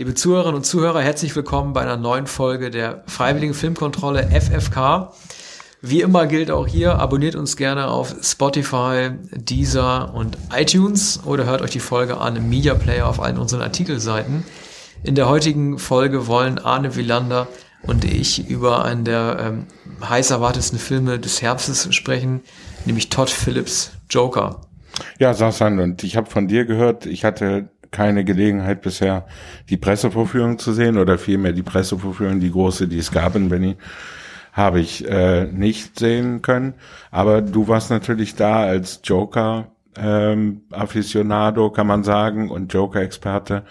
Liebe Zuhörerinnen und Zuhörer, herzlich willkommen bei einer neuen Folge der Freiwilligen Filmkontrolle FFK. Wie immer gilt auch hier, abonniert uns gerne auf Spotify, Deezer und iTunes oder hört euch die Folge an im Media Player auf allen unseren Artikelseiten. In der heutigen Folge wollen Arne Wielander und ich über einen der ähm, heiß erwartetsten Filme des Herbstes sprechen, nämlich Todd Phillips Joker. Ja, Sassan, und ich habe von dir gehört, ich hatte keine Gelegenheit bisher, die Pressevorführung zu sehen oder vielmehr die Pressevorführung, die große, die es gab in Berlin, habe ich äh, nicht sehen können. Aber du warst natürlich da als Joker ähm, Aficionado, kann man sagen, und Joker-Experte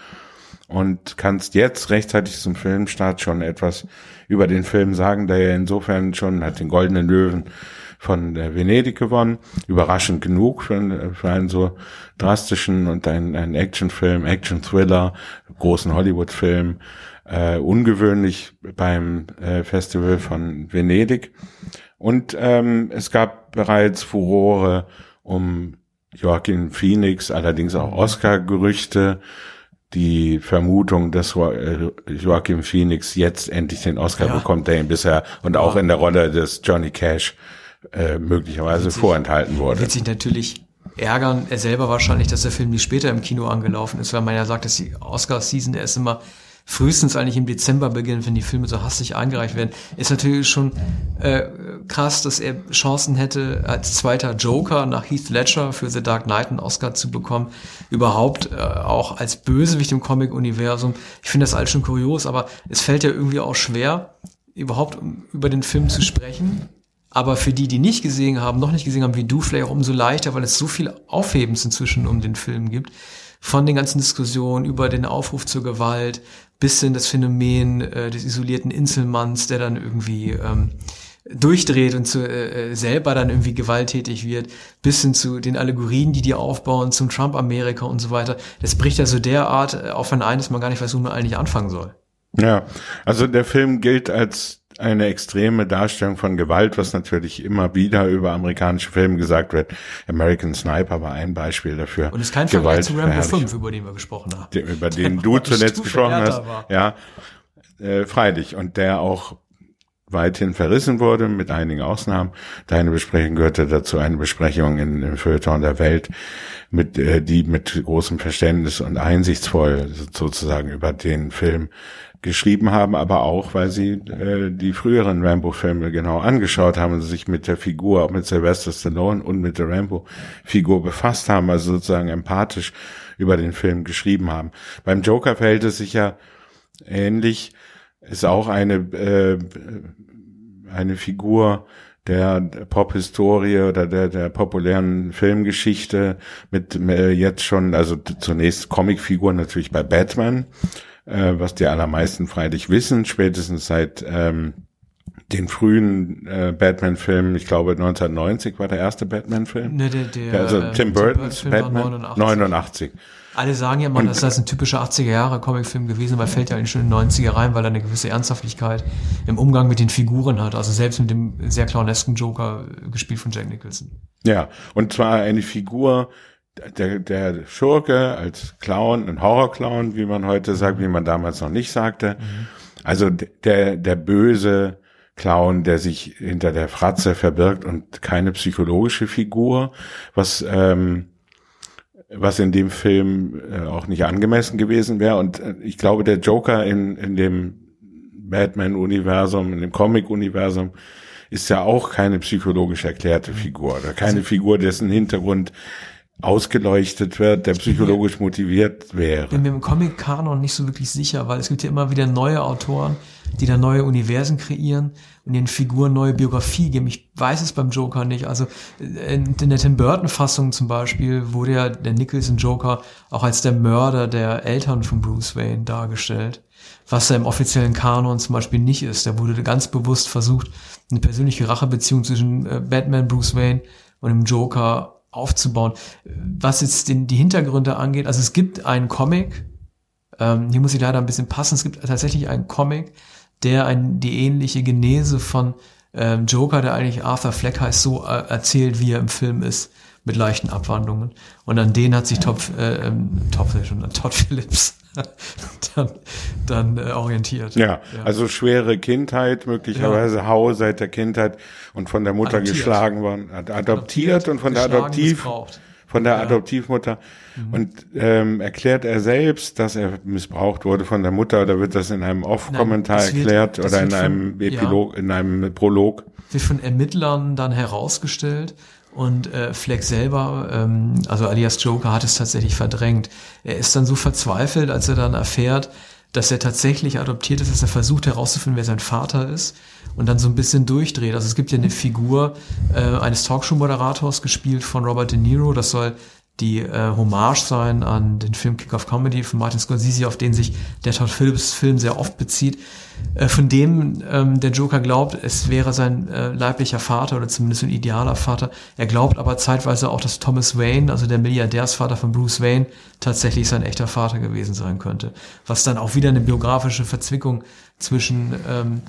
und kannst jetzt rechtzeitig zum Filmstart schon etwas über den Film sagen, der ja insofern schon hat den Goldenen Löwen von äh, Venedig gewonnen. Überraschend genug für, für einen so drastischen und einen, einen Actionfilm, Action-Thriller, großen Hollywood-Film. Äh, ungewöhnlich beim äh, Festival von Venedig. Und ähm, es gab bereits Furore um Joaquin Phoenix, allerdings auch Oscar-Gerüchte die Vermutung, dass äh, Joaquin Phoenix jetzt endlich den Oscar ja. bekommt, der ihn bisher und auch in der Rolle des Johnny Cash äh, möglicherweise wird vorenthalten sich, wurde. Wird sich natürlich ärgern, er selber wahrscheinlich, dass der Film nicht später im Kino angelaufen ist, weil man ja sagt, dass die Oscar-Season erst immer frühestens eigentlich im Dezember beginnt, wenn die Filme so hastig eingereicht werden, ist natürlich schon äh, krass, dass er Chancen hätte, als zweiter Joker nach Heath Ledger für The Dark Knight einen Oscar zu bekommen. Überhaupt äh, auch als Bösewicht im Comic-Universum. Ich finde das alles schon kurios, aber es fällt ja irgendwie auch schwer, überhaupt über den Film zu sprechen aber für die, die nicht gesehen haben, noch nicht gesehen haben, wie du, vielleicht auch umso leichter, weil es so viel Aufhebens inzwischen um den Film gibt. Von den ganzen Diskussionen über den Aufruf zur Gewalt bis hin das Phänomen äh, des isolierten Inselmanns, der dann irgendwie ähm, durchdreht und zu, äh, äh selber dann irgendwie gewalttätig wird, bis hin zu den Allegorien, die die aufbauen, zum Trump-Amerika und so weiter. Das bricht ja so derart äh, auf ein ein, dass man gar nicht weiß, wo man eigentlich anfangen soll. Ja, also der Film gilt als eine extreme Darstellung von Gewalt, was natürlich immer wieder über amerikanische Filme gesagt wird. American Sniper war ein Beispiel dafür. Und es ist kein Vergleich zu Rambo 5, über den wir gesprochen haben. Den, über den du zuletzt gesprochen hast. War. Ja, äh, freilich. Und der auch weithin verrissen wurde, mit einigen Ausnahmen. Deine Besprechung gehörte dazu eine Besprechung in, im Feuilleton der Welt, mit, äh, die mit großem Verständnis und einsichtsvoll sozusagen über den Film geschrieben haben, aber auch, weil sie äh, die früheren Rambo-Filme genau angeschaut haben und sich mit der Figur, auch mit Sylvester Stallone und mit der Rambo-Figur befasst haben, also sozusagen empathisch über den Film geschrieben haben. Beim Joker verhält es sich ja ähnlich, ist auch eine äh, eine Figur der Pop-Historie oder der, der populären Filmgeschichte mit äh, jetzt schon, also zunächst Comicfiguren natürlich bei Batman, äh, was die allermeisten freilich wissen, spätestens seit ähm, den frühen äh, Batman-Filmen, ich glaube 1990 war der erste Batman-Film. Ne, der, der, also Tim, Tim Burtons Burton Batman 89. 89. Alle sagen ja mal, dass das ein typischer 80er Jahre Comicfilm gewesen, weil fällt ja in den 90er rein, weil er eine gewisse Ernsthaftigkeit im Umgang mit den Figuren hat. Also selbst mit dem sehr clownesken Joker gespielt von Jack Nicholson. Ja, und zwar eine Figur, der, der Schurke als Clown, ein Horrorclown, wie man heute sagt, wie man damals noch nicht sagte. Mhm. Also der, der böse Clown, der sich hinter der Fratze verbirgt und keine psychologische Figur, was, ähm, was in dem Film äh, auch nicht angemessen gewesen wäre. Und äh, ich glaube, der Joker in, in dem Batman-Universum, in dem Comic-Universum, ist ja auch keine psychologisch erklärte Figur oder keine also, Figur, dessen Hintergrund ausgeleuchtet wird, der psychologisch motiviert wäre. Ich bin mir im Comic-Kanon nicht so wirklich sicher, weil es gibt ja immer wieder neue Autoren, die da neue Universen kreieren und den Figuren neue Biografie geben. Ich weiß es beim Joker nicht. Also in, der Tim Burton-Fassung zum Beispiel wurde ja der Nicholson Joker auch als der Mörder der Eltern von Bruce Wayne dargestellt, was er im offiziellen Kanon zum Beispiel nicht ist. Da wurde ganz bewusst versucht, eine persönliche Rachebeziehung zwischen äh, Batman, Bruce Wayne und dem Joker aufzubauen. Was jetzt den, die Hintergründe angeht, also es gibt einen Comic, ähm, hier muss ich leider ein bisschen passen, es gibt tatsächlich einen Comic, der ein, die ähnliche Genese von ähm, Joker, der eigentlich Arthur Fleck heißt, so äh, erzählt, wie er im Film ist. Mit leichten Abwandlungen. Und an den hat sich Top, äh, ähm, Top, schon, Todd Phillips dann, dann äh, orientiert. Ja, ja, also schwere Kindheit, möglicherweise ja. Hau seit der Kindheit und von der Mutter adoptiert. geschlagen worden, adoptiert, adoptiert und von der Adoptiv, von der ja. Adoptivmutter. Mhm. Und ähm, erklärt er selbst, dass er missbraucht wurde von der Mutter, oder wird das in einem Off-Kommentar erklärt oder in einem Epilog, in einem Prolog? Wird von Ermittlern dann herausgestellt und äh, Fleck selber, ähm, also alias Joker, hat es tatsächlich verdrängt. Er ist dann so verzweifelt, als er dann erfährt, dass er tatsächlich adoptiert ist, dass er versucht herauszufinden, wer sein Vater ist und dann so ein bisschen durchdreht. Also es gibt ja eine Figur äh, eines Talkshow-Moderators gespielt von Robert De Niro. Das soll die äh, Hommage sein an den Film Kick of Comedy von Martin Scorsese, auf den sich der Todd Phillips Film sehr oft bezieht, von dem ähm, der Joker glaubt, es wäre sein äh, leiblicher Vater oder zumindest ein idealer Vater. Er glaubt aber zeitweise auch, dass Thomas Wayne, also der Milliardärsvater von Bruce Wayne, tatsächlich sein echter Vater gewesen sein könnte. Was dann auch wieder eine biografische Verzwickung zwischen ähm,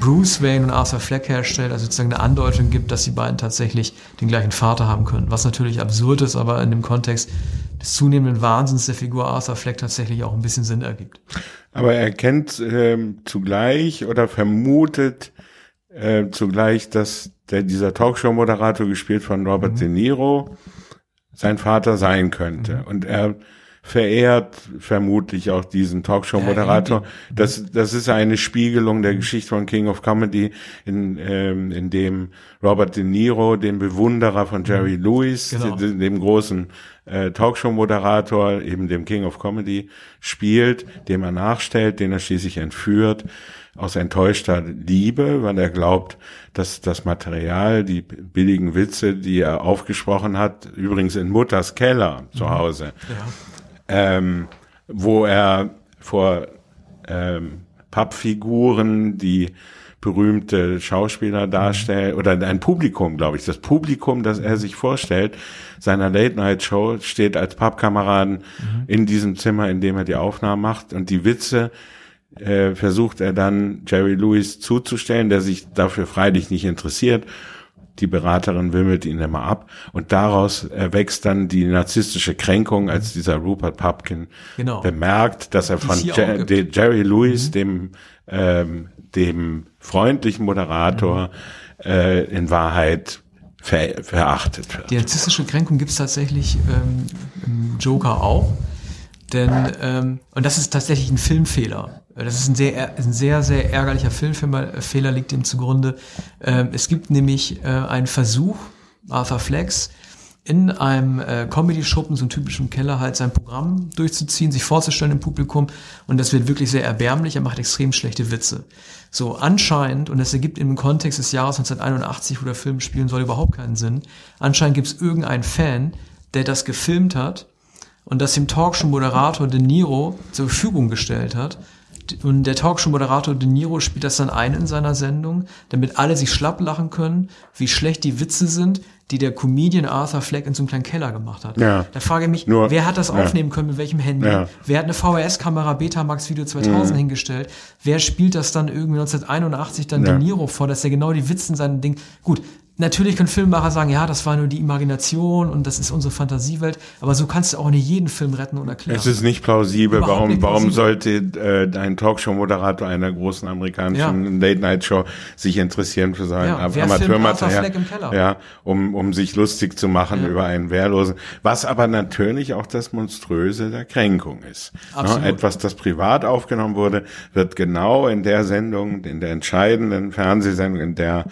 Bruce Wayne und Arthur Fleck herstellt, also sozusagen eine Andeutung gibt, dass die beiden tatsächlich den gleichen Vater haben können. Was natürlich absurd ist, aber in dem Kontext zunehmenden Wahnsinns der Figur Arthur Fleck tatsächlich auch ein bisschen Sinn ergibt. Aber er kennt ähm, zugleich oder vermutet äh, zugleich, dass der, dieser Talkshow-Moderator gespielt von Robert mhm. De Niro sein Vater sein könnte. Mhm. Und er verehrt vermutlich auch diesen Talkshow-Moderator. Das, das ist eine Spiegelung der Geschichte von King of Comedy, in, ähm, in dem Robert De Niro, den Bewunderer von Jerry mhm. Lewis, genau. dem, dem großen äh, Talkshow-Moderator, eben dem King of Comedy, spielt, dem er nachstellt, den er schließlich entführt aus enttäuschter Liebe, weil er glaubt, dass das Material, die billigen Witze, die er aufgesprochen hat, übrigens in Mutters Keller zu mhm. Hause, ja ähm, wo er vor ähm, Pappfiguren, die berühmte Schauspieler darstellt oder ein Publikum, glaube ich, das Publikum, das er sich vorstellt, seiner Late-Night-Show steht als Pappkameraden mhm. in diesem Zimmer, in dem er die Aufnahmen macht und die Witze äh, versucht er dann Jerry Lewis zuzustellen, der sich dafür freilich nicht interessiert die Beraterin wimmelt ihn immer ab und daraus erwächst dann die narzisstische Kränkung, als dieser Rupert Pupkin genau. bemerkt, dass er von Je Jerry Lewis, mhm. dem ähm, dem freundlichen Moderator, mhm. äh, in Wahrheit ver verachtet wird. Die narzisstische Kränkung gibt es tatsächlich ähm, im Joker auch. Denn, ähm, und das ist tatsächlich ein Filmfehler. Das ist ein sehr, ein sehr, sehr ärgerlicher Filmfehler Fehler liegt ihm zugrunde. Ähm, es gibt nämlich äh, einen Versuch, Arthur Flex, in einem äh, Comedy-Schuppen, so einem typischen Keller, halt sein Programm durchzuziehen, sich vorzustellen im Publikum. Und das wird wirklich sehr erbärmlich. Er macht extrem schlechte Witze. So, anscheinend, und das ergibt im Kontext des Jahres 1981, wo der Film spielen soll, überhaupt keinen Sinn. Anscheinend gibt es irgendeinen Fan, der das gefilmt hat und das dem Talkshow-Moderator De Niro zur Verfügung gestellt hat. Und der Talkshow-Moderator De Niro spielt das dann ein in seiner Sendung, damit alle sich schlapp lachen können, wie schlecht die Witze sind, die der Comedian Arthur Fleck in so einem kleinen Keller gemacht hat. Ja. Da frage ich mich, Nur, wer hat das ja. aufnehmen können, mit welchem Handy? Ja. Wer hat eine VHS-Kamera Betamax Video 2000 mhm. hingestellt? Wer spielt das dann irgendwie 1981 dann ja. De Niro vor, dass er genau die Witze in seinem Ding, gut, Natürlich können Filmemacher sagen, ja, das war nur die Imagination und das ist unsere Fantasiewelt, aber so kannst du auch nicht jeden Film retten und erklären. Es ist nicht plausibel. Überhaupt warum, nicht plausibel. warum sollte äh, ein Talkshow-Moderator einer großen amerikanischen ja. Late-Night-Show sich interessieren für sein ja, Amateurmaterial? Ja, um, um sich lustig zu machen ja. über einen Wehrlosen. Was aber natürlich auch das Monströse der Kränkung ist. Ne? Absolut. Etwas, das privat aufgenommen wurde, wird genau in der Sendung, in der entscheidenden Fernsehsendung, in der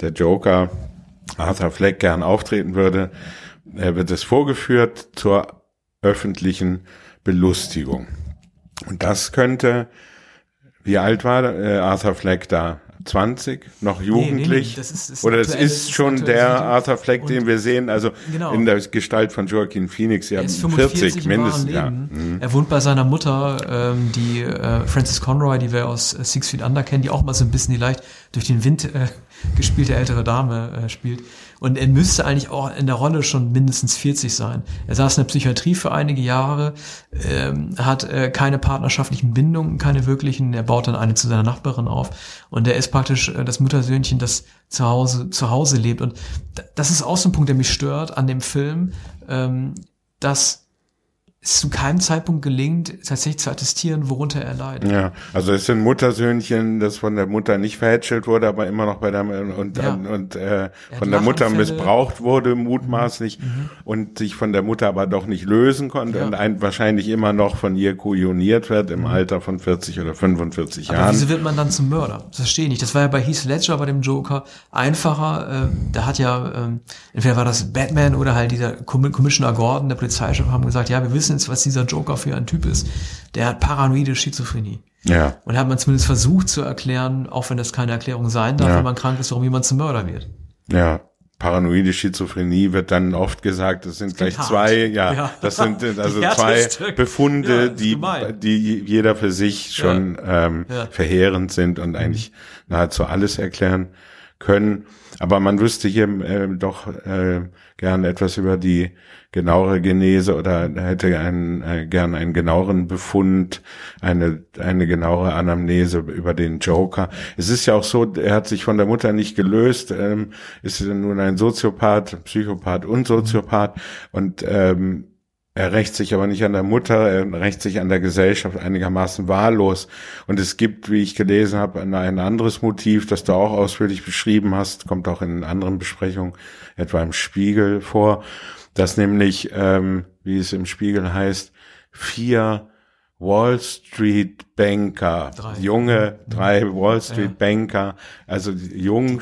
der Joker Arthur Fleck gern auftreten würde, er wird es vorgeführt zur öffentlichen Belustigung. Und das könnte, wie alt war äh, Arthur Fleck da? 20, noch jugendlich. Nee, nee, das ist, ist Oder es ist schon der Arthur Fleck, den wir sehen, also genau. in der Gestalt von Joaquin Phoenix, ja 40 mindestens. Ja. Mhm. Er wohnt bei seiner Mutter, ähm, die äh, Frances Conroy, die wir aus äh, Six Feet Under kennen, die auch mal so ein bisschen die leicht durch den Wind äh, gespielte ältere Dame äh, spielt. Und er müsste eigentlich auch in der Rolle schon mindestens 40 sein. Er saß in der Psychiatrie für einige Jahre, ähm, hat äh, keine partnerschaftlichen Bindungen, keine wirklichen. Er baut dann eine zu seiner Nachbarin auf. Und er ist praktisch äh, das Muttersöhnchen, das zu Hause, zu Hause lebt. Und das ist auch so ein Punkt, der mich stört an dem Film, ähm, dass es zu keinem Zeitpunkt gelingt, tatsächlich zu attestieren, worunter er leidet. Ja, also es sind Muttersöhnchen, das von der Mutter nicht verhätschelt wurde, aber immer noch bei der und ja. und äh, von der Mutter missbraucht wurde mutmaßlich mhm. mhm. und sich von der Mutter aber doch nicht lösen konnte ja. und ein, wahrscheinlich immer noch von ihr kujoniert wird im mhm. Alter von 40 oder 45 aber Jahren. Wieso wird man dann zum Mörder? Das verstehe ich nicht. Das war ja bei Heath Ledger bei dem Joker einfacher. Äh, da hat ja äh, entweder war das Batman oder halt dieser Commissioner Gordon, der Polizeichef, haben gesagt, ja, wir wissen wissen was dieser Joker für ein Typ ist. Der hat paranoide Schizophrenie. Ja. Und hat man zumindest versucht zu erklären, auch wenn das keine Erklärung sein darf, ja. wenn man krank ist, warum jemand zum Mörder wird. Ja. Paranoide Schizophrenie wird dann oft gesagt, das sind das gleich zwei, ja, ja, das sind also zwei Befunde, ja, die, die jeder für sich schon ähm, verheerend sind und eigentlich nahezu alles erklären können. Aber man wüsste hier äh, doch äh, gern etwas über die genauere Genese oder hätte einen, äh, gern einen genaueren Befund, eine, eine genauere Anamnese über den Joker. Es ist ja auch so, er hat sich von der Mutter nicht gelöst, ähm, ist nun ein Soziopath, Psychopath und Soziopath und ähm, er rächt sich aber nicht an der Mutter, er rächt sich an der Gesellschaft einigermaßen wahllos. Und es gibt, wie ich gelesen habe, ein, ein anderes Motiv, das du auch ausführlich beschrieben hast, kommt auch in anderen Besprechungen, etwa im Spiegel vor dass nämlich, ähm, wie es im Spiegel heißt, vier Wall Street Banker, drei. junge, drei Wall Street ja. Banker, also jung,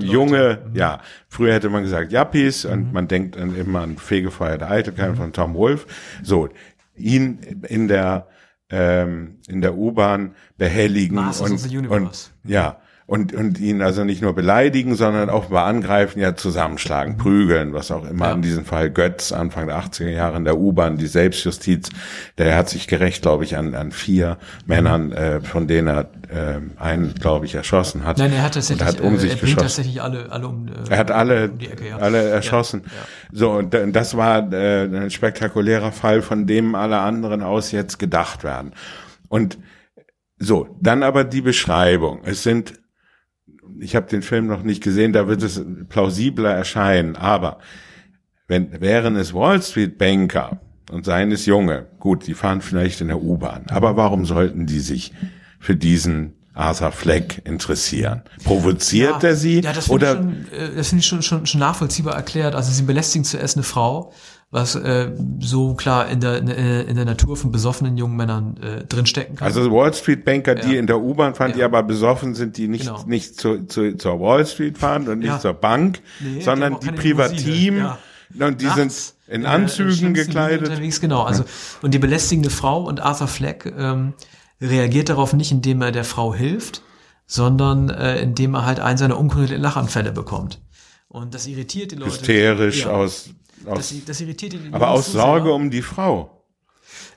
junge, mhm. ja, früher hätte man gesagt Yuppies mhm. und man denkt dann immer an Fegefeuer der Eitelkeit mhm. von Tom Wolf. So, ihn in der ähm, in der U-Bahn behelligen und, und ja und, und ihn also nicht nur beleidigen, sondern auch mal angreifen, ja zusammenschlagen, prügeln, was auch immer. Ja. In diesem Fall Götz, Anfang der 80er Jahre in der U-Bahn, die Selbstjustiz, der hat sich gerecht, glaube ich, an, an vier Männern, äh, von denen er äh, einen, glaube ich, erschossen hat. Nein, er hat tatsächlich, hat um äh, sich er geschossen. tatsächlich alle, alle um, äh, Er hat alle, um Ecke, ja. alle erschossen. Ja, so, und das war äh, ein spektakulärer Fall, von dem alle anderen aus jetzt gedacht werden. Und so, dann aber die Beschreibung. Es sind ich habe den Film noch nicht gesehen, da wird es plausibler erscheinen. Aber wenn wären es Wall Street Banker und seien es Junge, gut, die fahren vielleicht in der U-Bahn. Aber warum sollten die sich für diesen Arthur Fleck interessieren? Provoziert ja, er sie? Ja, das finde ich, schon, äh, das find ich schon, schon, schon nachvollziehbar erklärt. Also sie belästigen zuerst eine Frau, was äh, so klar in der in der Natur von besoffenen jungen Männern äh, drinstecken kann. Also Wall Street Banker, die ja. in der U-Bahn fahren, ja. die aber besoffen sind, die nicht genau. nicht zu, zu, zur Wall Street fahren und nicht ja. zur Bank, nee, sondern die, die Privatim und die Nachts sind in Anzügen gekleidet. Unterwegs, genau. Also und die belästigende Frau und Arthur Fleck ähm, reagiert darauf nicht, indem er der Frau hilft, sondern äh, indem er halt einen seiner unkontrollierten Lachanfälle bekommt. Und das irritiert die Leute. Hysterisch aus das, das irritiert ihn. Aber aus Sorge um die Frau.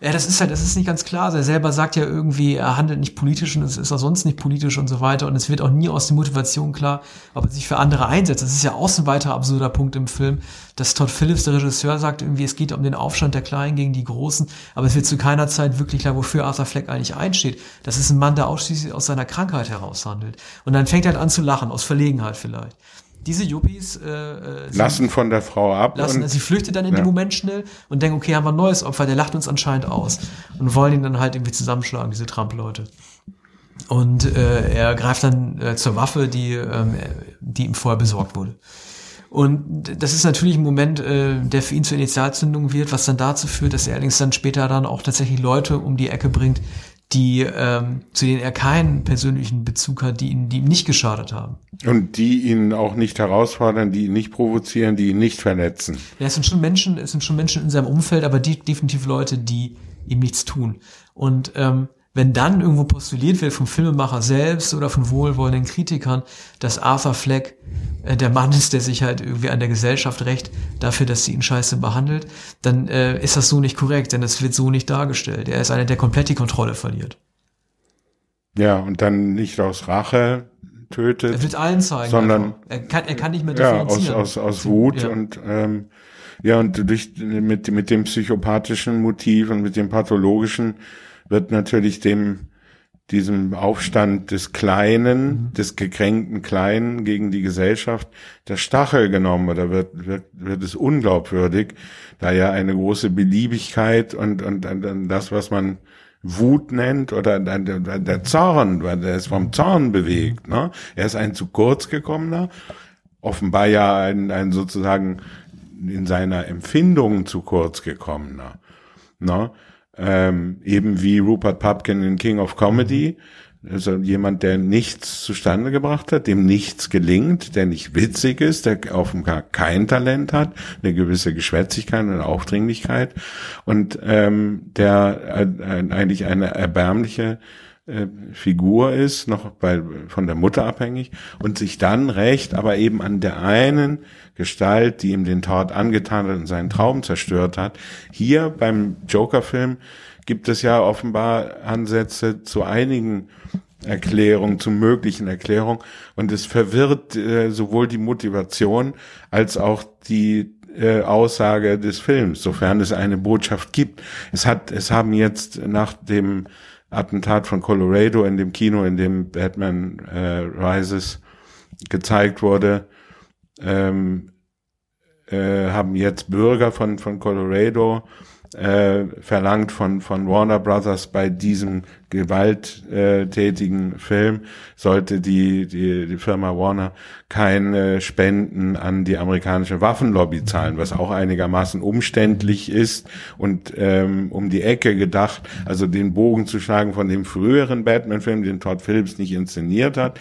Ja, das ist halt, das ist nicht ganz klar. Er selber sagt ja irgendwie, er handelt nicht politisch und es ist auch sonst nicht politisch und so weiter. Und es wird auch nie aus der Motivation klar, ob er sich für andere einsetzt. Das ist ja auch so ein weiterer absurder Punkt im Film, dass Todd Phillips, der Regisseur, sagt irgendwie, es geht um den Aufstand der Kleinen gegen die Großen. Aber es wird zu keiner Zeit wirklich klar, wofür Arthur Fleck eigentlich einsteht. Das ist ein Mann, der ausschließlich aus seiner Krankheit heraus handelt. Und dann fängt er halt an zu lachen, aus Verlegenheit vielleicht diese Yuppies äh, äh lassen von der Frau ab. Lassen, sie flüchtet dann in ja. dem Moment schnell und denken, okay, haben wir ein neues Opfer, der lacht uns anscheinend aus und wollen ihn dann halt irgendwie zusammenschlagen, diese Trump-Leute. Und äh, er greift dann äh, zur Waffe, die, ähm, die ihm vorher besorgt wurde. Und das ist natürlich ein Moment, äh, der für ihn zur Initialzündung wird, was dann dazu führt, dass er allerdings dann später dann auch tatsächlich Leute um die Ecke bringt, die ähm, zu denen er keinen persönlichen Bezug hat, die ihn, die ihm nicht geschadet haben. Und die ihn auch nicht herausfordern, die ihn nicht provozieren, die ihn nicht verletzen. Ja, es sind schon Menschen, es sind schon Menschen in seinem Umfeld, aber die definitiv Leute, die ihm nichts tun. Und ähm, wenn dann irgendwo postuliert wird vom Filmemacher selbst oder von wohlwollenden Kritikern, dass Arthur Fleck äh, der Mann ist, der sich halt irgendwie an der Gesellschaft rächt dafür, dass sie ihn scheiße behandelt, dann äh, ist das so nicht korrekt, denn es wird so nicht dargestellt. Er ist einer, der komplett die Kontrolle verliert. Ja, und dann nicht aus Rache tötet. Er wird allen zeigen. Sondern er kann, er kann nicht mehr differenzieren. Ja, aus, aus, aus Wut ja. und ähm, ja, und durch mit, mit dem psychopathischen Motiv und mit dem pathologischen wird natürlich dem diesem Aufstand des Kleinen, mhm. des gekränkten Kleinen gegen die Gesellschaft der Stachel genommen oder wird, wird, wird es unglaubwürdig, da ja eine große Beliebigkeit und, und, und das, was man Wut nennt oder der, der Zorn, weil der ist vom Zorn bewegt. Ne? Er ist ein zu kurz gekommener, offenbar ja ein, ein sozusagen in seiner Empfindung zu kurz gekommener. Ne? Ähm, eben wie Rupert Pupkin in King of Comedy, also jemand, der nichts zustande gebracht hat, dem nichts gelingt, der nicht witzig ist, der offenbar kein Talent hat, eine gewisse Geschwätzigkeit und Aufdringlichkeit. Und ähm, der äh, eigentlich eine erbärmliche äh, Figur ist, noch bei, von der Mutter abhängig und sich dann rächt, aber eben an der einen Gestalt, die ihm den Tod angetan hat und seinen Traum zerstört hat. Hier beim Joker-Film gibt es ja offenbar Ansätze zu einigen Erklärungen, zu möglichen Erklärungen. Und es verwirrt äh, sowohl die Motivation als auch die äh, Aussage des Films, sofern es eine Botschaft gibt. Es hat, es haben jetzt nach dem Attentat von Colorado in dem Kino, in dem Batman äh, Rises gezeigt wurde, ähm, äh, haben jetzt Bürger von, von Colorado äh, verlangt von, von Warner Brothers bei diesem gewalttätigen Film sollte die, die, die Firma Warner keine Spenden an die amerikanische Waffenlobby zahlen, was auch einigermaßen umständlich ist und ähm, um die Ecke gedacht, also den Bogen zu schlagen von dem früheren Batman-Film, den Todd Phillips nicht inszeniert hat,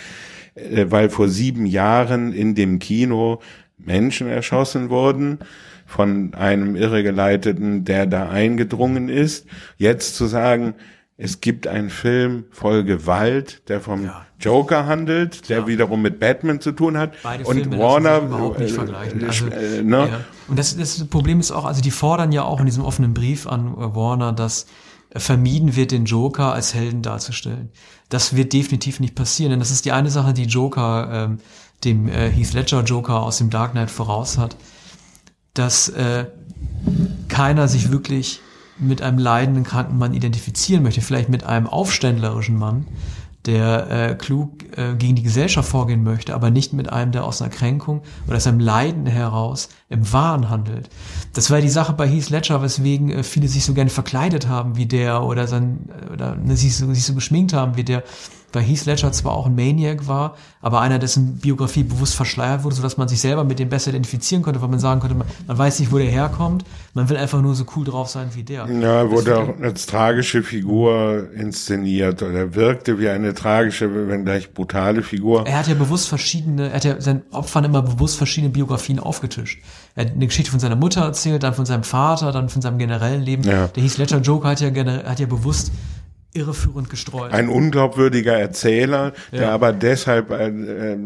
äh, weil vor sieben Jahren in dem Kino Menschen erschossen wurden von einem Irregeleiteten, der da eingedrungen ist. Jetzt zu sagen, es gibt einen Film voll Gewalt, der vom ja. Joker handelt, der ja. wiederum mit Batman zu tun hat. Beide und Filme Warner überhaupt nicht äh, vergleichen. Also, äh, ne? ja. Und das, das Problem ist auch, also die fordern ja auch in diesem offenen Brief an Warner, dass vermieden wird, den Joker als Helden darzustellen. Das wird definitiv nicht passieren, denn das ist die eine Sache, die Joker ähm, dem äh, Heath Ledger Joker aus dem Dark Knight voraus hat, dass äh, keiner sich wirklich mit einem leidenden kranken Mann identifizieren möchte, vielleicht mit einem aufständlerischen Mann, der äh, klug äh, gegen die Gesellschaft vorgehen möchte, aber nicht mit einem, der aus einer Kränkung oder aus einem Leiden heraus im Wahn handelt. Das war die Sache bei Heath Ledger, weswegen äh, viele sich so gerne verkleidet haben wie der oder sein oder ne, sich, so, sich so geschminkt haben wie der weil Heath Ledger zwar auch ein Maniac war, aber einer, dessen Biografie bewusst verschleiert wurde, sodass man sich selber mit dem besser identifizieren konnte, weil man sagen konnte, man, man weiß nicht, wo der herkommt, man will einfach nur so cool drauf sein wie der. Ja, wurde auch als tragische Figur inszeniert oder wirkte wie eine tragische, wenn gleich brutale Figur. Er hat ja bewusst verschiedene, er hat ja seinen Opfern immer bewusst verschiedene Biografien aufgetischt. Er hat eine Geschichte von seiner Mutter erzählt, dann von seinem Vater, dann von seinem generellen Leben. Ja. Der Heath Ledger Joker hat ja, hat ja bewusst irreführend gestreut. Ein unglaubwürdiger Erzähler, der ja. aber deshalb äh,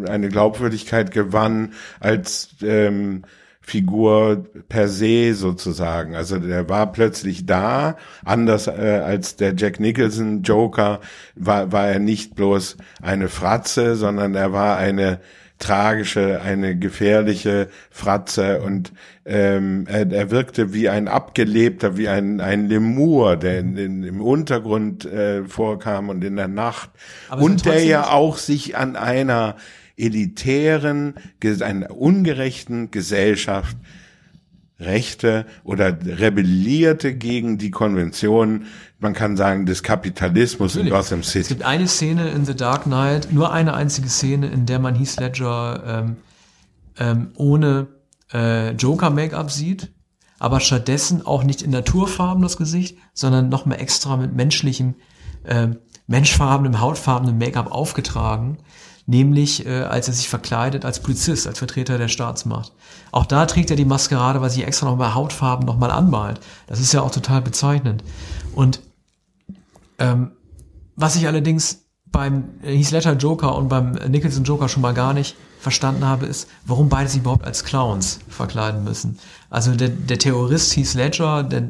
eine Glaubwürdigkeit gewann als ähm, Figur per se sozusagen. Also der war plötzlich da, anders äh, als der Jack Nicholson Joker war, war er nicht bloß eine Fratze, sondern er war eine tragische, eine gefährliche Fratze und ähm, er, er wirkte wie ein abgelebter, wie ein, ein Lemur, der in, in, im Untergrund äh, vorkam und in der Nacht. Und der ja auch sich an einer elitären, einer ungerechten Gesellschaft Rechte oder rebellierte gegen die Konventionen, man kann sagen, des Kapitalismus Natürlich. in Gotham City. Es gibt eine Szene in The Dark Knight, nur eine einzige Szene, in der man Heath Ledger ähm, ähm, ohne äh, Joker-Make-up sieht, aber stattdessen auch nicht in naturfarben das Gesicht, sondern nochmal extra mit menschlichem, äh, menschfarbenem, hautfarbenem Make-up aufgetragen nämlich äh, als er sich verkleidet als Polizist, als Vertreter der Staatsmacht. Auch da trägt er die Maskerade, weil sie extra nochmal Hautfarben nochmal anmalt. Das ist ja auch total bezeichnend. Und ähm, was ich allerdings beim Heath Ledger Joker und beim Nicholson Joker schon mal gar nicht verstanden habe, ist, warum beide sich überhaupt als Clowns verkleiden müssen. Also der, der Terrorist Heath Ledger, der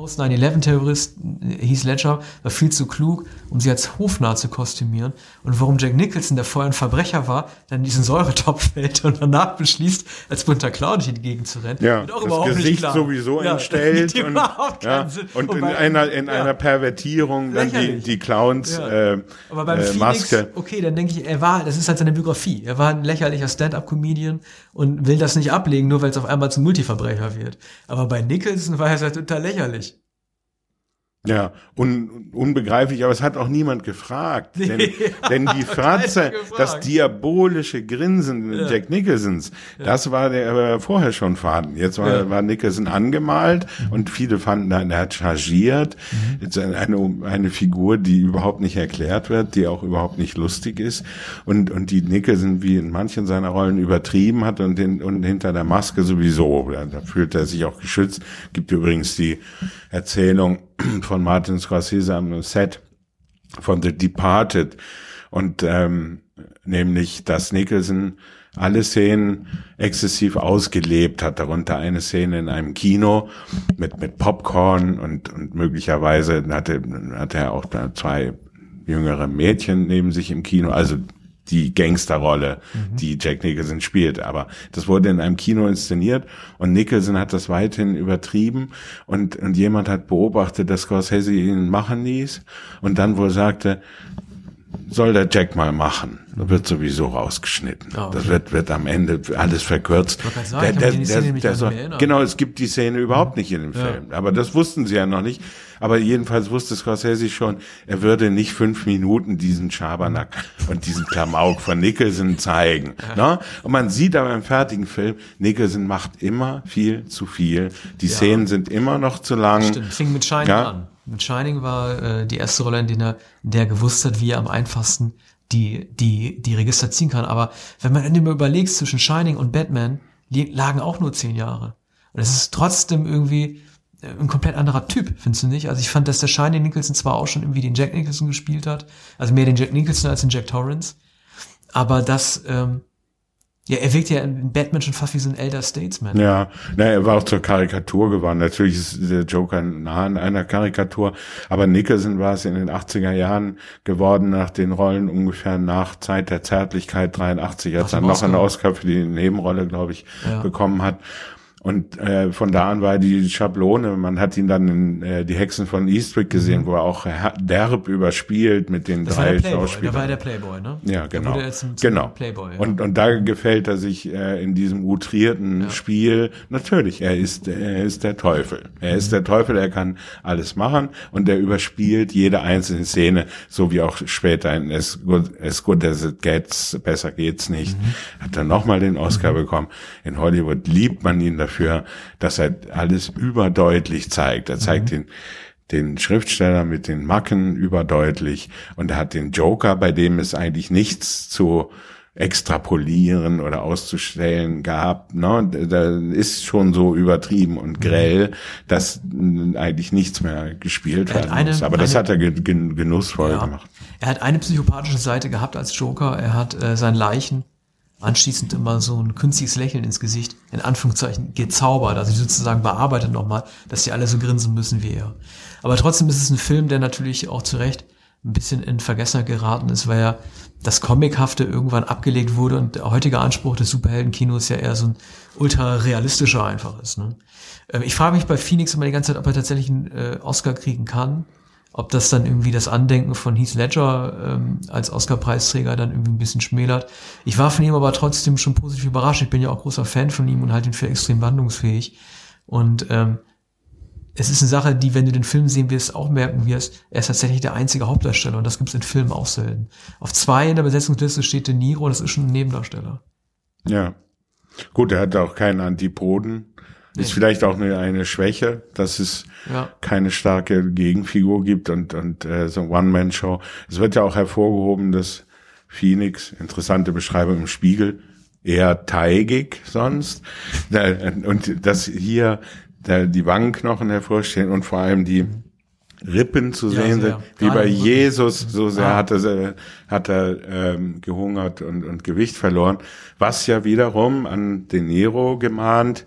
Post-9-11-Terrorist Heath Ledger war viel zu klug, um sie als Hofnarr zu kostümieren. Und warum Jack Nicholson, der vorher ein Verbrecher war, dann in diesen Säuretopf fällt und danach beschließt, als bunter Clown durch die Gegend zu rennen. Ja, das Gesicht sowieso ja, entstellt und, ja, und in einer in ja. einer Pervertierung dann die, die Clowns ja. äh, Aber beim äh, Phoenix, Maske. okay, dann denke ich, er war, das ist halt seine Biografie. Er war ein lächerlicher Stand-up-Comedian und will das nicht ablegen, nur weil es auf einmal zum Multiverbrecher wird. Aber bei Nicholson war er halt total lächerlich. Ja, un, unbegreiflich, aber es hat auch niemand gefragt. Denn, denn die Fratze, das diabolische Grinsen ja. Jack Nicholsons, ja. das war der aber vorher schon vorhanden. Jetzt war, ja. war Nicholson angemalt mhm. und viele fanden, er hat chargiert. Mhm. Jetzt eine, eine Figur, die überhaupt nicht erklärt wird, die auch überhaupt nicht lustig ist und, und die Nicholson wie in manchen seiner Rollen übertrieben hat und, den, und hinter der Maske sowieso. Da fühlt er sich auch geschützt. Gibt übrigens die Erzählung, von Martin Scorsese am Set von The Departed. Und ähm, nämlich, dass Nicholson alle Szenen exzessiv ausgelebt hat, darunter eine Szene in einem Kino mit mit Popcorn und und möglicherweise hatte hatte er auch zwei jüngere Mädchen neben sich im Kino, also die Gangsterrolle, mhm. die Jack Nicholson spielt. Aber das wurde in einem Kino inszeniert und Nicholson hat das weithin übertrieben und, und jemand hat beobachtet, dass Scorsese ihn machen ließ und dann wohl sagte, soll der Jack mal machen. Das wird sowieso rausgeschnitten. Oh, okay. Das wird, wird am Ende alles verkürzt. Der, der, der, der soll, genau, es gibt die Szene überhaupt nicht in dem ja. Film. Aber das wussten sie ja noch nicht. Aber jedenfalls wusste Scorsese schon, er würde nicht fünf Minuten diesen Schabernack und diesen Klamauk von Nicholson zeigen. Ne? Und man sieht aber im fertigen Film, Nicholson macht immer viel zu viel. Die ja. Szenen sind immer noch zu lang. Stimmt, fing mit Shining ja. an. Mit Shining war äh, die erste Rolle, in der er, der gewusst hat, wie er am einfachsten die, die, die Register ziehen kann. Aber wenn man immer überlegt, zwischen Shining und Batman lagen auch nur zehn Jahre. Und es ist trotzdem irgendwie, ein komplett anderer Typ, findest du nicht? Also ich fand, dass der Shiny Nicholson zwar auch schon irgendwie den Jack Nicholson gespielt hat, also mehr den Jack Nicholson als den Jack Torrance, aber das, ähm, ja, er wirkt ja in Batman schon fast wie so ein Elder Statesman. Ja, na, er war auch zur Karikatur geworden. Natürlich ist der Joker nah an einer Karikatur, aber Nicholson war es in den 80er Jahren geworden, nach den Rollen ungefähr nach Zeit der Zärtlichkeit 83, als er noch einen Oscar für die Nebenrolle, glaube ich, ja. bekommen hat. Und äh, von da an war die Schablone. Man hat ihn dann in äh, die Hexen von Eastwick gesehen, mhm. wo er auch derb überspielt mit den das drei war Schauspielern. Da war der Playboy, ne? Ja, genau. Zum, zum genau. Playboy, ja. Und und da gefällt er sich äh, in diesem utrierten ja. Spiel. Natürlich, er ist er ist der Teufel. Er mhm. ist der Teufel. Er kann alles machen und er überspielt jede einzelne Szene, so wie auch später in Es Good, as good as it gets, besser geht's nicht. Mhm. Hat er nochmal den Oscar mhm. bekommen. In Hollywood liebt man ihn dafür dafür, dass er alles überdeutlich zeigt. Er zeigt mhm. den den Schriftsteller mit den Macken überdeutlich und er hat den Joker, bei dem es eigentlich nichts zu extrapolieren oder auszustellen gab. Ne? Da ist schon so übertrieben und mhm. grell, dass eigentlich nichts mehr gespielt werden eine, muss. Aber eine, das hat er genussvoll ja. gemacht. Er hat eine psychopathische Seite gehabt als Joker. Er hat äh, sein Leichen anschließend immer so ein künstliches Lächeln ins Gesicht, in Anführungszeichen, gezaubert, also sozusagen bearbeitet nochmal, dass die alle so grinsen müssen wie er. Aber trotzdem ist es ein Film, der natürlich auch zu Recht ein bisschen in Vergessener geraten ist, weil ja das Comichafte irgendwann abgelegt wurde und der heutige Anspruch des Superheldenkinos ja eher so ein ultra realistischer einfach ist. Ne? Ähm, ich frage mich bei Phoenix immer die ganze Zeit, ob er tatsächlich einen äh, Oscar kriegen kann ob das dann irgendwie das Andenken von Heath Ledger ähm, als Oscar-Preisträger dann irgendwie ein bisschen schmälert. Ich war von ihm aber trotzdem schon positiv überrascht. Ich bin ja auch großer Fan von ihm und halte ihn für extrem wandlungsfähig. Und ähm, es ist eine Sache, die, wenn du den Film sehen wirst, auch merken wirst, er ist tatsächlich der einzige Hauptdarsteller und das gibt es in Filmen auch selten. Auf zwei in der Besetzungsliste steht De Niro, das ist schon ein Nebendarsteller. Ja. Gut, er hat auch keinen Antipoden. Ist vielleicht auch eine, eine Schwäche, dass es ja. keine starke Gegenfigur gibt und, und äh, so One-Man-Show. Es wird ja auch hervorgehoben, dass Phoenix, interessante Beschreibung im Spiegel, eher teigig sonst. Und dass hier die Wangenknochen hervorstehen und vor allem die Rippen zu Ja, sehen sind, wie bei. Jesus, so sehr Ah. Hat er, ähm, gehungert und, und Gewicht verloren, was ja wiederum an De Niro gemahnt,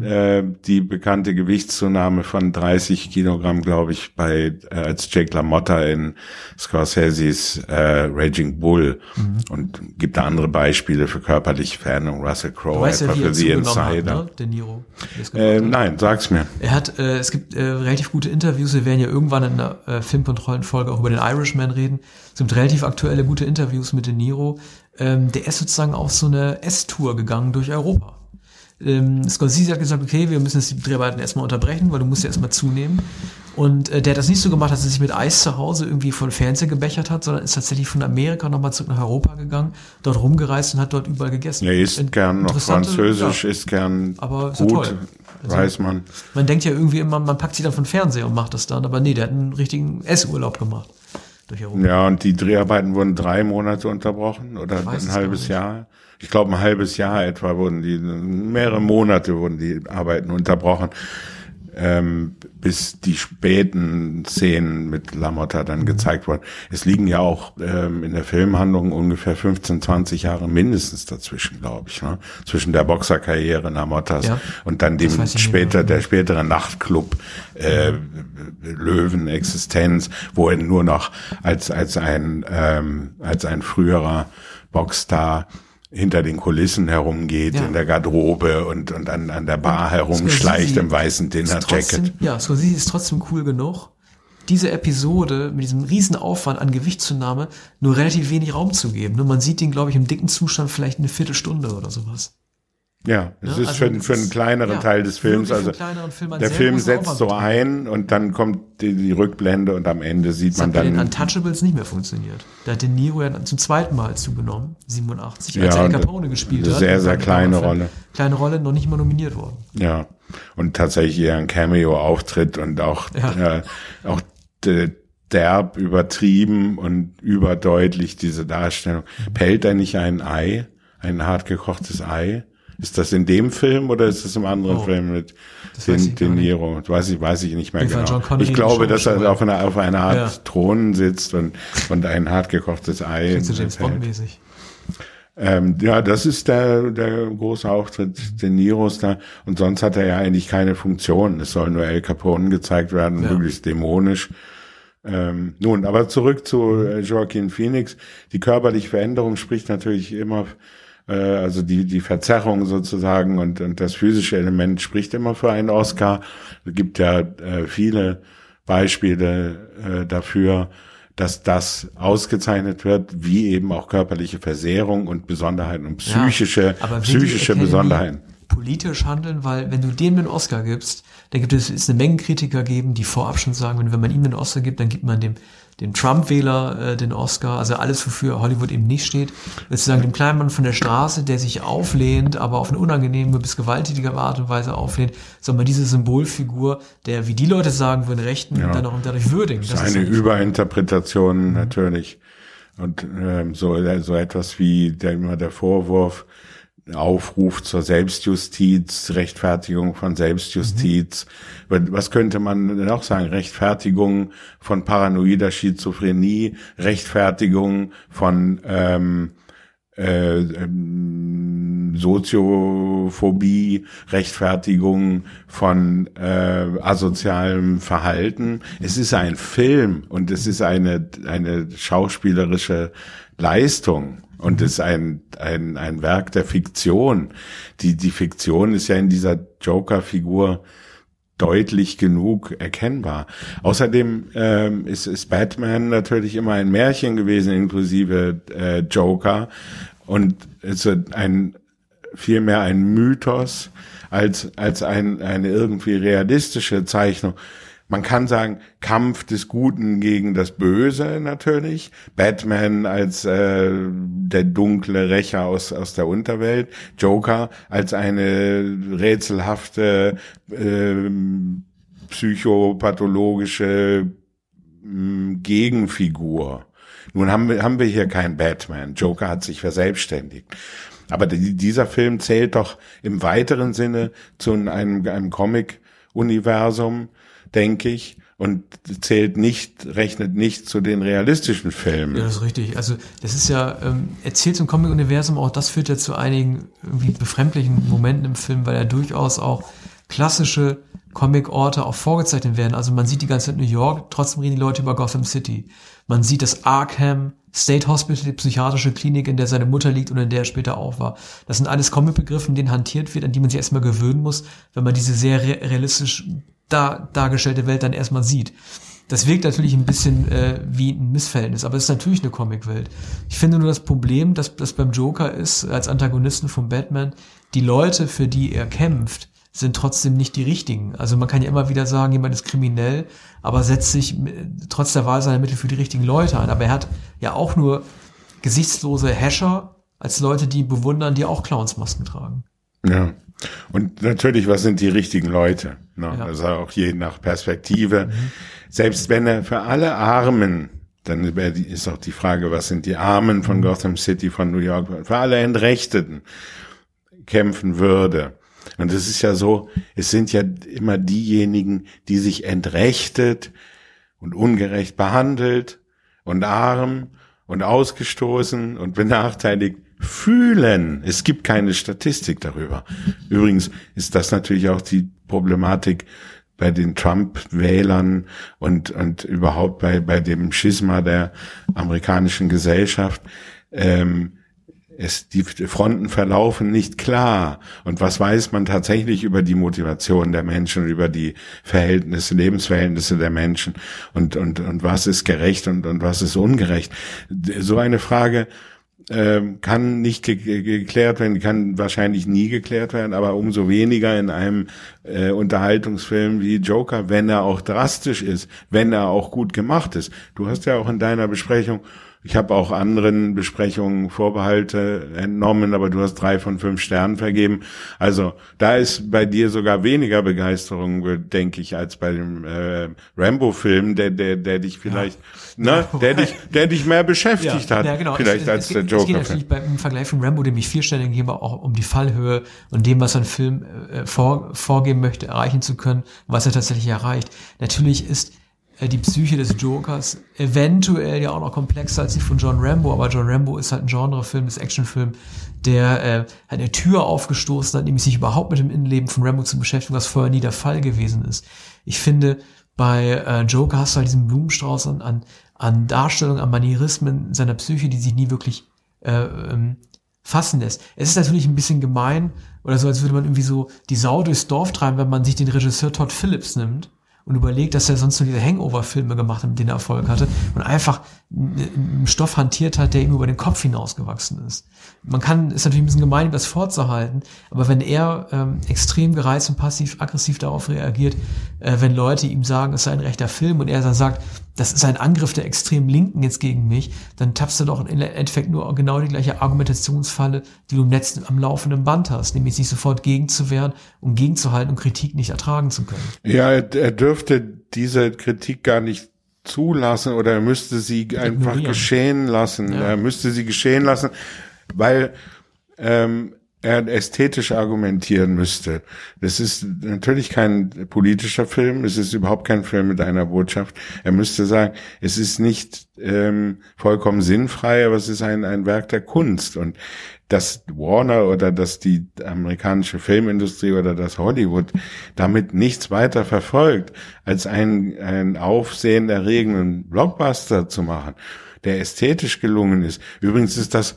Mhm. äh, die bekannte Gewichtszunahme von 30 Kilogramm, glaube ich, bei äh, als Jake LaMotta in Scorseses äh, Raging Bull Mhm. und gibt da andere Beispiele für körperliche Veränderungen, Russell Crowe, weißt ja, etwa er für The zugenommen hat, Insider. ne? De Niro. Äh, nein, sag's mir. Er hat, äh, es gibt äh, relativ gute Interviews, wir werden ja irgendwann in einer äh, Filmkontrollenfolge auch über den Irishman reden. Es gibt relativ aktuelle gute Interviews mit De Niro. Ähm, der ist sozusagen auf so eine S-Tour gegangen durch Europa. Ähm, Scorsese hat gesagt, okay, wir müssen jetzt die Dreharbeiten erstmal unterbrechen, weil du musst ja erstmal zunehmen. Und äh, der hat das nicht so gemacht, dass er sich mit Eis zu Hause irgendwie von Fernseher gebechert hat, sondern ist tatsächlich von Amerika nochmal zurück nach Europa gegangen, dort rumgereist und hat dort überall gegessen. Er isst In- gern noch Französisch, ja. isst gern Aber ist gut, toll. Also- weiß man. Man denkt ja irgendwie immer, man packt sich dann von Fernseher und macht das dann, aber nee, der hat einen richtigen Essurlaub gemacht. Durch Europa. Ja, und die Dreharbeiten wurden drei Monate unterbrochen oder ein es halbes Jahr. Ich glaube, ein halbes Jahr etwa wurden die, mehrere Monate wurden die Arbeiten unterbrochen, ähm, bis die späten Szenen mit Lamotta dann Mhm. gezeigt wurden. Es liegen ja auch ähm, in der Filmhandlung ungefähr 15, 20 Jahre mindestens dazwischen, glaube ich, ne? zwischen der Boxerkarriere Lamottas Ja. und dann dem später der spätere Nachtclub äh, Löwen-Existenz, wo er nur noch als als ein ähm, als ein früherer Boxstar hinter den Kulissen herumgeht, Ja. in der Garderobe und und an, an der Bar herumschleicht Scorsese im weißen Dinnerjacket. ja, Scorsese ist trotzdem cool genug, diese Episode mit diesem riesen Aufwand an Gewichtszunahme nur relativ wenig Raum zu geben. Nur man sieht den, glaube ich, im dicken Zustand vielleicht eine Viertelstunde oder sowas. Ja, es Ja, ist also für, für einen kleineren ja, Teil des Films. Also Film der Film setzt so ein und dann kommt die, die Rückblende und am Ende sieht Das man hat bei den dann Untouchables nicht mehr funktioniert. Da hat De Niro ja dann zum zweiten Mal zugenommen, 87, als Ja, er Capone gespielt eine hat. sehr, sehr kleine. Rolle. Kleine Rolle, noch nicht mal nominiert worden. Ja, und tatsächlich eher ein Cameo-Auftritt und auch, Ja. äh, auch de, derb übertrieben und überdeutlich diese Darstellung. Pellt er nicht ein Ei, ein hart gekochtes Ei? Ist das in dem Film oder ist das im anderen Oh, Film mit den, ich De gar nicht. Niro? Weiß ich, weiß ich nicht mehr genau. Ich glaube, dass er auf einer, auf einer Art Ja. Thron sitzt und, und ein hart gekochtes Ei Klingt so James pellt. Bond mäßig. Ähm, ja, das ist der, der große Auftritt De Niros da. Und sonst hat er ja eigentlich keine Funktion. Es soll nur El Capone gezeigt werden, Ja. möglichst dämonisch. Ähm, nun, aber zurück zu äh, Joaquin Phoenix. Die körperliche Veränderung spricht natürlich immer, also die, die Verzerrung sozusagen und, und das physische Element spricht immer für einen Oscar. Es gibt ja äh, viele Beispiele äh, dafür, dass das ausgezeichnet wird, wie eben auch körperliche Versehrung und Besonderheiten und psychische, die psychische Besonderheiten. Politisch handeln, weil wenn du dem den Oscar gibst, dann gibt es es eine Menge Kritiker geben, die vorab schon sagen, wenn, wenn man ihm den Oscar gibt, dann gibt man dem dem Trump-Wähler äh, den Oscar, also alles, wofür Hollywood eben nicht steht, sozusagen dem kleinen Mann von der Straße, der sich auflehnt, aber auf eine unangenehme bis gewalttätige Art und Weise auflehnt, man diese Symbolfigur, der, wie die Leute sagen würden, Rechten, Ja. dann auch dadurch würdigen. Das ist eine Überinterpretation natürlich. Und ähm, so, so etwas wie der, immer der Vorwurf, Aufruf zur Selbstjustiz, Rechtfertigung von Selbstjustiz. Was könnte man noch sagen? Rechtfertigung von paranoider Schizophrenie, Rechtfertigung von ähm, äh, ähm, Soziophobie, Rechtfertigung von äh, asozialem Verhalten. Es ist ein Film und es ist eine, eine schauspielerische Leistung. Und es ist ein, ein, ein Werk der Fiktion. Die, die Fiktion ist ja in dieser Joker-Figur deutlich genug erkennbar. Außerdem ähm, ist, ist Batman natürlich immer ein Märchen gewesen, inklusive äh, Joker. Und es ist ein vielmehr ein Mythos als, als ein, eine irgendwie realistische Zeichnung. Man kann sagen, Kampf des Guten gegen das Böse natürlich. Batman als äh, der dunkle Rächer aus, aus der Unterwelt. Joker als eine rätselhafte, äh, psychopathologische mh, Gegenfigur. Nun haben wir, haben wir hier keinen Batman. Joker hat sich verselbstständigt. Aber die, dieser Film zählt doch im weiteren Sinne zu einem, einem Comic-Universum, denke ich. und zählt nicht, rechnet nicht zu den realistischen Filmen. Ja, das ist richtig. Also das ist ja, ähm, erzählt zum Comic-Universum, auch das führt ja zu einigen irgendwie befremdlichen Momenten im Film, weil er durchaus auch klassische Comic-Orte auch vorgezeichnet werden. Also man sieht die ganze Zeit New York, trotzdem reden die Leute über Gotham City. Man sieht das Arkham State Hospital, die psychiatrische Klinik, in der seine Mutter liegt und in der er später auch war. Das sind alles Comic-Begriffe, in denen hantiert wird, an die man sich erstmal gewöhnen muss, wenn man diese sehr realistisch da, dargestellte Welt dann erstmal sieht. Das wirkt natürlich ein bisschen äh, wie ein Missverhältnis, aber es ist natürlich eine Comicwelt. Ich finde nur das Problem, dass das beim Joker ist, als Antagonisten von Batman, die Leute, für die er kämpft, sind trotzdem nicht die richtigen. Also man kann ja immer wieder sagen, jemand ist kriminell, aber setzt sich trotz der Wahl seiner Mittel für die richtigen Leute ein. Aber er hat ja auch nur gesichtslose Häscher als Leute, die bewundern, die auch Clownsmasken tragen. Ja. Und natürlich, was sind die richtigen Leute? Ne? Ja. Also auch je nach Perspektive. Mhm. Selbst wenn er für alle Armen, dann ist auch die Frage, was sind die Armen von. Gotham City, von New York, für alle Entrechteten kämpfen würde, und es ist ja so, es sind ja immer diejenigen, die sich entrechtet und ungerecht behandelt und arm und ausgestoßen und benachteiligt fühlen. Es gibt keine Statistik darüber. Übrigens ist das natürlich auch die Problematik bei den Trump-Wählern und, und überhaupt bei, bei dem Schisma der amerikanischen Gesellschaft. Ähm, es, die Fronten verlaufen nicht klar. Und was weiß man tatsächlich über die Motivation der Menschen, über die Verhältnisse, Lebensverhältnisse der Menschen und, und, und was ist gerecht und, und was ist ungerecht? So eine Frage äh, kann nicht ge geklärt werden, kann wahrscheinlich nie geklärt werden, aber umso weniger in einem äh, Unterhaltungsfilm wie Joker, wenn er auch drastisch ist, wenn er auch gut gemacht ist. Du hast ja auch in deiner Besprechung ich habe auch anderen Besprechungen Vorbehalte entnommen, aber du hast drei von fünf Sternen vergeben. Also da ist bei dir sogar weniger Begeisterung, denke ich, als bei dem äh, Rambo-Film, der, der, der dich vielleicht, ja. ne, der dich, der dich mehr beschäftigt ja, hat, ja, genau. vielleicht es, als es, der Joker. Es geht natürlich beim Vergleich von Rambo, dem ich vier Sterne gegeben habe, auch um die Fallhöhe und dem, was ein Film äh, vor, vorgeben möchte, erreichen zu können, was er tatsächlich erreicht. Natürlich ist die Psyche des Jokers eventuell ja auch noch komplexer als die von John Rambo, aber John Rambo ist halt ein Genrefilm, ist Actionfilm, der äh, eine Tür aufgestoßen hat, nämlich sich überhaupt mit dem Innenleben von Rambo zu beschäftigen, was vorher nie der Fall gewesen ist. Ich finde, bei äh, Joker hast du halt diesen Blumenstrauß an, an, an Darstellungen, an Manierismen seiner Psyche, die sich nie wirklich äh, ähm, fassen lässt. Es ist natürlich ein bisschen gemein oder so, als würde man irgendwie so die Sau durchs Dorf treiben, wenn man sich den Regisseur Todd Phillips nimmt und überlegt, dass er sonst nur diese Hangover-Filme gemacht hat, mit denen er Erfolg hatte und einfach Stoff hantiert hat, der ihm über den Kopf hinausgewachsen ist. Man kann, ist natürlich ein bisschen gemein, das vorzuhalten, aber wenn er ähm, extrem gereizt und passiv-aggressiv darauf reagiert, äh, wenn Leute ihm sagen, es sei ein rechter Film und er dann sagt, das ist ein Angriff der extrem Linken jetzt gegen mich, dann tappst du doch im Endeffekt nur genau die gleiche Argumentationsfalle, die du im Netz am laufenden Band hast, nämlich sich sofort gegenzuwehren, um gegenzuhalten und Kritik nicht ertragen zu können. Ja, er dürfte diese Kritik gar nicht zulassen oder er müsste sie einfach geschehen lassen. Ja. Er müsste sie geschehen lassen, weil ähm, ästhetisch argumentieren müsste. Das ist natürlich kein politischer Film, es ist überhaupt kein Film mit einer Botschaft. Er müsste sagen, es ist nicht ähm, vollkommen sinnfrei, aber es ist ein, ein Werk der Kunst. Und dass Warner oder dass die amerikanische Filmindustrie oder das Hollywood damit nichts weiter verfolgt, als einen, einen aufsehenerregenden Blockbuster zu machen, der ästhetisch gelungen ist. Übrigens ist das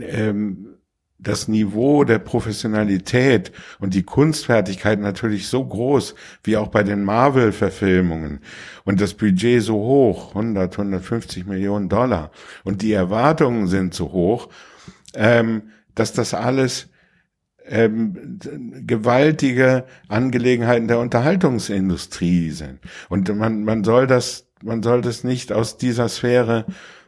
ähm, das Niveau der Professionalität und die Kunstfertigkeit natürlich so groß, wie auch bei den Marvel-Verfilmungen. Und das Budget so hoch, 100, 150 Millionen Dollar. Und die Erwartungen sind so hoch, ähm, dass das alles ähm, gewaltige Angelegenheiten der Unterhaltungsindustrie sind. Und man, man soll das, man soll das nicht aus dieser Sphäre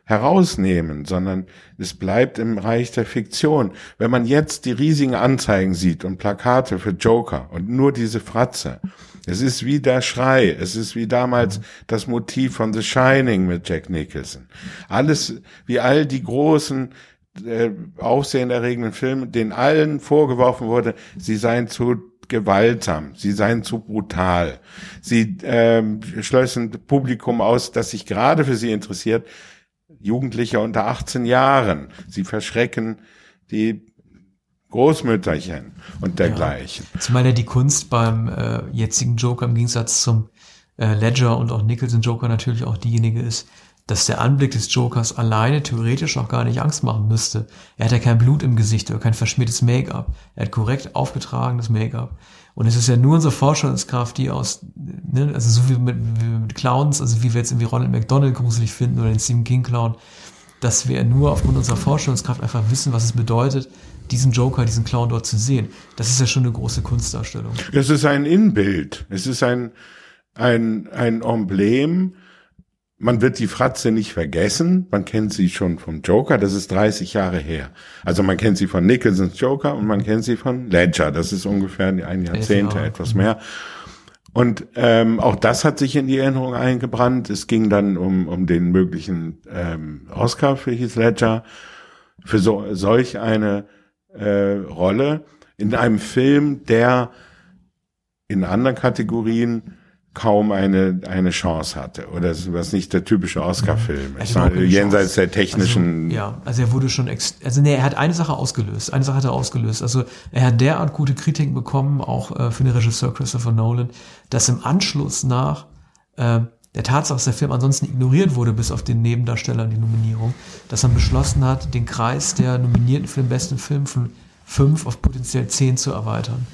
herausnehmen, sondern es bleibt im Reich der Fiktion. Wenn man jetzt die riesigen Anzeigen sieht und Plakate für Joker und nur diese Fratze, es ist wie der Schrei, es ist wie damals das Motiv von The Shining mit Jack Nicholson. Alles, wie all die großen äh, aufsehenerregenden Filme, denen allen vorgeworfen wurde, sie seien zu gewaltsam, sie seien zu brutal, sie ähm, schließen Publikum aus, das sich gerade für sie interessiert, Jugendliche unter 18 Jahren. Sie verschrecken die Großmütterchen und dergleichen. Ja. Zumal ja die Kunst beim äh, jetzigen Joker im Gegensatz zum äh, Ledger und auch Nicholson Joker natürlich auch diejenige ist, dass der Anblick des Jokers alleine theoretisch auch gar nicht Angst machen müsste. Er hat ja kein Blut im Gesicht oder kein verschmiertes Make-up. Er hat korrekt aufgetragenes Make-up. Und es ist ja nur unsere Vorstellungskraft, die aus, ne, also so wie mit, wie mit Clowns, also wie wir jetzt irgendwie Ronald McDonald gruselig finden oder den Stephen King Clown, dass wir nur aufgrund unserer Vorstellungskraft einfach wissen, was es bedeutet, diesen Joker, diesen Clown dort zu sehen. Das ist ja schon eine große Kunstdarstellung. Es ist ein Inbild. Es ist ein, ein, ein Emblem, man wird die Fratze nicht vergessen. Man kennt sie schon vom Joker. Das ist 30 Jahre her. Also man kennt sie von Nicholsons Joker und man kennt sie von Ledger. Das ist ungefähr ein Jahrzehnt, etwas mehr. Und ähm, auch das hat sich in die Erinnerung eingebrannt. Es ging dann um, um den möglichen ähm, Oscar für Heath Ledger für so, solch eine äh, Rolle in einem Film, der in anderen Kategorien kaum eine, eine Chance hatte. Oder was nicht der typische Oscar-Film ist. Jenseits der technischen. Also, ja, also er wurde schon, ex also nee, er hat eine Sache ausgelöst. Eine Sache hat er ausgelöst. Also er hat derart gute Kritiken bekommen, auch äh, für den Regisseur Christopher Nolan, dass im Anschluss nach äh, der Tatsache, dass der Film ansonsten ignoriert wurde, bis auf den Nebendarsteller und die Nominierung, dass man beschlossen hat, den Kreis der Nominierten für den besten Film von fünf auf potenziell zehn zu erweitern.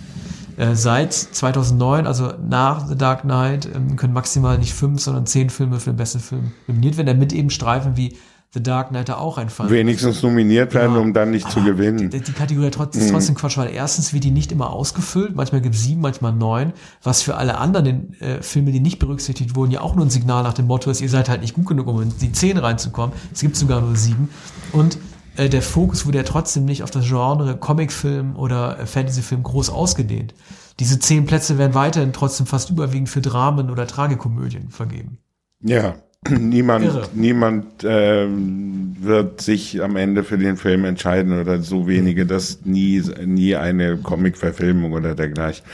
Äh, seit 2009, also nach The Dark Knight, ähm, können maximal nicht fünf, sondern zehn Filme für den besten Film nominiert werden, damit eben Streifen wie The Dark Knight da auch einfallen. Wenigstens nominiert werden, ja, um dann nicht zu gewinnen. Die, die Kategorie trotz, ist mhm. trotzdem Quatsch, weil erstens wird die nicht immer ausgefüllt, manchmal gibt es sieben, manchmal neun, was für alle anderen äh, Filme, die nicht berücksichtigt wurden, ja auch nur ein Signal nach dem Motto ist, ihr seid halt nicht gut genug, um in die zehn reinzukommen. Es gibt sogar nur sieben. Und äh, der Fokus wurde ja trotzdem nicht auf das Genre Comicfilm oder äh, Fantasyfilm groß ausgedehnt. Diese zehn Plätze werden weiterhin trotzdem fast überwiegend für Dramen oder Tragikomödien vergeben. Ja, niemand, Irre. niemand ähm, wird sich am Ende für den Film entscheiden oder so wenige, dass nie, nie eine Comic-Verfilmung oder dergleichen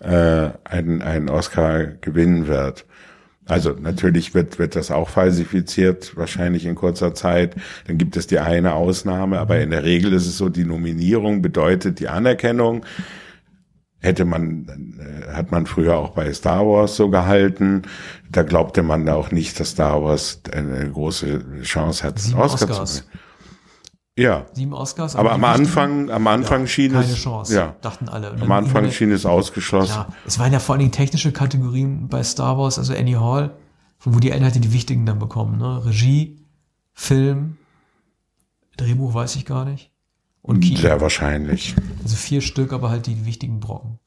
äh, einen, einen Oscar gewinnen wird. Also natürlich wird, wird das auch falsifiziert, wahrscheinlich in kurzer Zeit. Dann gibt es die eine Ausnahme, aber in der Regel ist es so, die Nominierung bedeutet die Anerkennung. Hätte man, äh, hat man früher auch bei Star Wars so gehalten. Da glaubte man auch nicht, dass Star Wars eine große Chance hat, Sieben Oscar Oscars. zu gewinnen. Ja. Sieben Oscars. Aber, am Anfang, am Anfang ja, schien keine es. Keine Chance. Ja. Dachten alle. am Anfang schien es ausgeschlossen. Ja. Es waren ja vor allen Dingen technische Kategorien bei Star Wars, also Annie Hall, von wo die Inhalte die wichtigen dann bekommen, ne? Regie, Film, Drehbuch weiß ich gar nicht. Und Kino. Sehr wahrscheinlich. Also vier Stück, aber halt die wichtigen Brocken.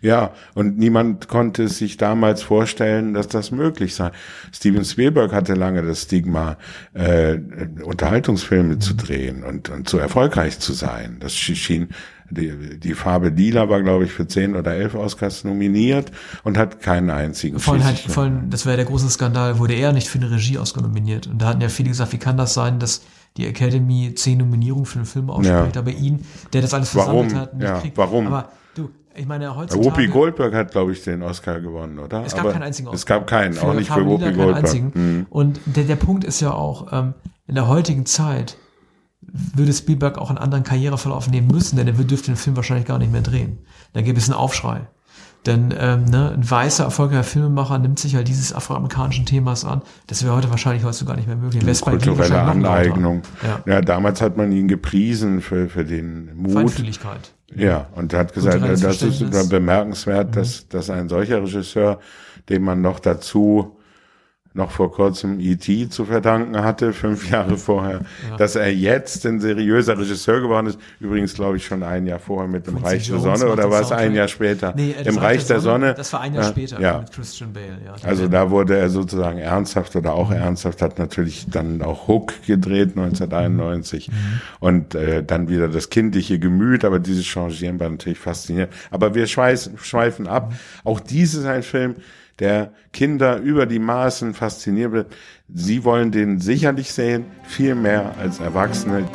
Ja, und niemand konnte sich damals vorstellen, dass das möglich sei. Steven Spielberg hatte lange das Stigma, äh, Unterhaltungsfilme zu drehen und, und zu erfolgreich zu sein. Das schien, die, die Farbe Lila war, glaube ich, für zehn oder elf Oscars nominiert und hat keinen einzigen. Vor allem, halt, vor allem das wäre der große Skandal, wurde er nicht für eine Regie-Oscar nominiert. Und da hatten ja viele gesagt, wie kann das sein, dass die Academy zehn Nominierungen für einen Film ausspricht, ja. aber ihn, der das alles versammelt warum? hat, nicht ja, kriegt. Warum? Aber du, ich meine, heutzutage. Whoopi Goldberg hat, glaube ich, den Oscar gewonnen, oder? Es gab Aber keinen einzigen Oscar. Es gab keinen, auch nicht für Whoopi Goldberg. Mhm. Und der, der Punkt ist ja auch, ähm, in der heutigen Zeit würde Spielberg auch einen anderen Karriereverlauf nehmen müssen, denn er dürfte den Film wahrscheinlich gar nicht mehr drehen. Da gäbe es einen Aufschrei. Denn ähm, ne, ein weißer, erfolgreicher Filmemacher nimmt sich halt dieses afroamerikanischen Themas an. Das wäre heute wahrscheinlich heute gar nicht mehr möglich. Kulturelle Aneignung. Ja. ja. damals hat man ihn gepriesen für, für den Mut. Feinfühligkeit. Ja, und er hat gesagt, das ist bemerkenswert, mhm. dass, dass ein solcher Regisseur, den man noch dazu noch vor kurzem E.T. zu verdanken hatte, fünf Jahre vorher, ja. dass er jetzt ein seriöser Regisseur geworden ist. Übrigens, glaube ich, schon ein Jahr vorher mit dem Reich der Sonne oder war es ein Jahr später? Nee, Im Reich der Sonne, Sonne. Das war ein Jahr später ja. mit Christian Bale. Ja, also da wurde er sozusagen ernsthaft oder auch ernsthaft, hat natürlich dann auch Hook gedreht 1991 mhm. und äh, dann wieder das kindliche Gemüt, aber dieses Changieren war natürlich faszinierend. Aber wir schweifen, schweifen ab. Auch dies ist ein Film, der Kinder über die Maßen fasziniert wird. Sie wollen den sicherlich sehen, viel mehr als Erwachsene.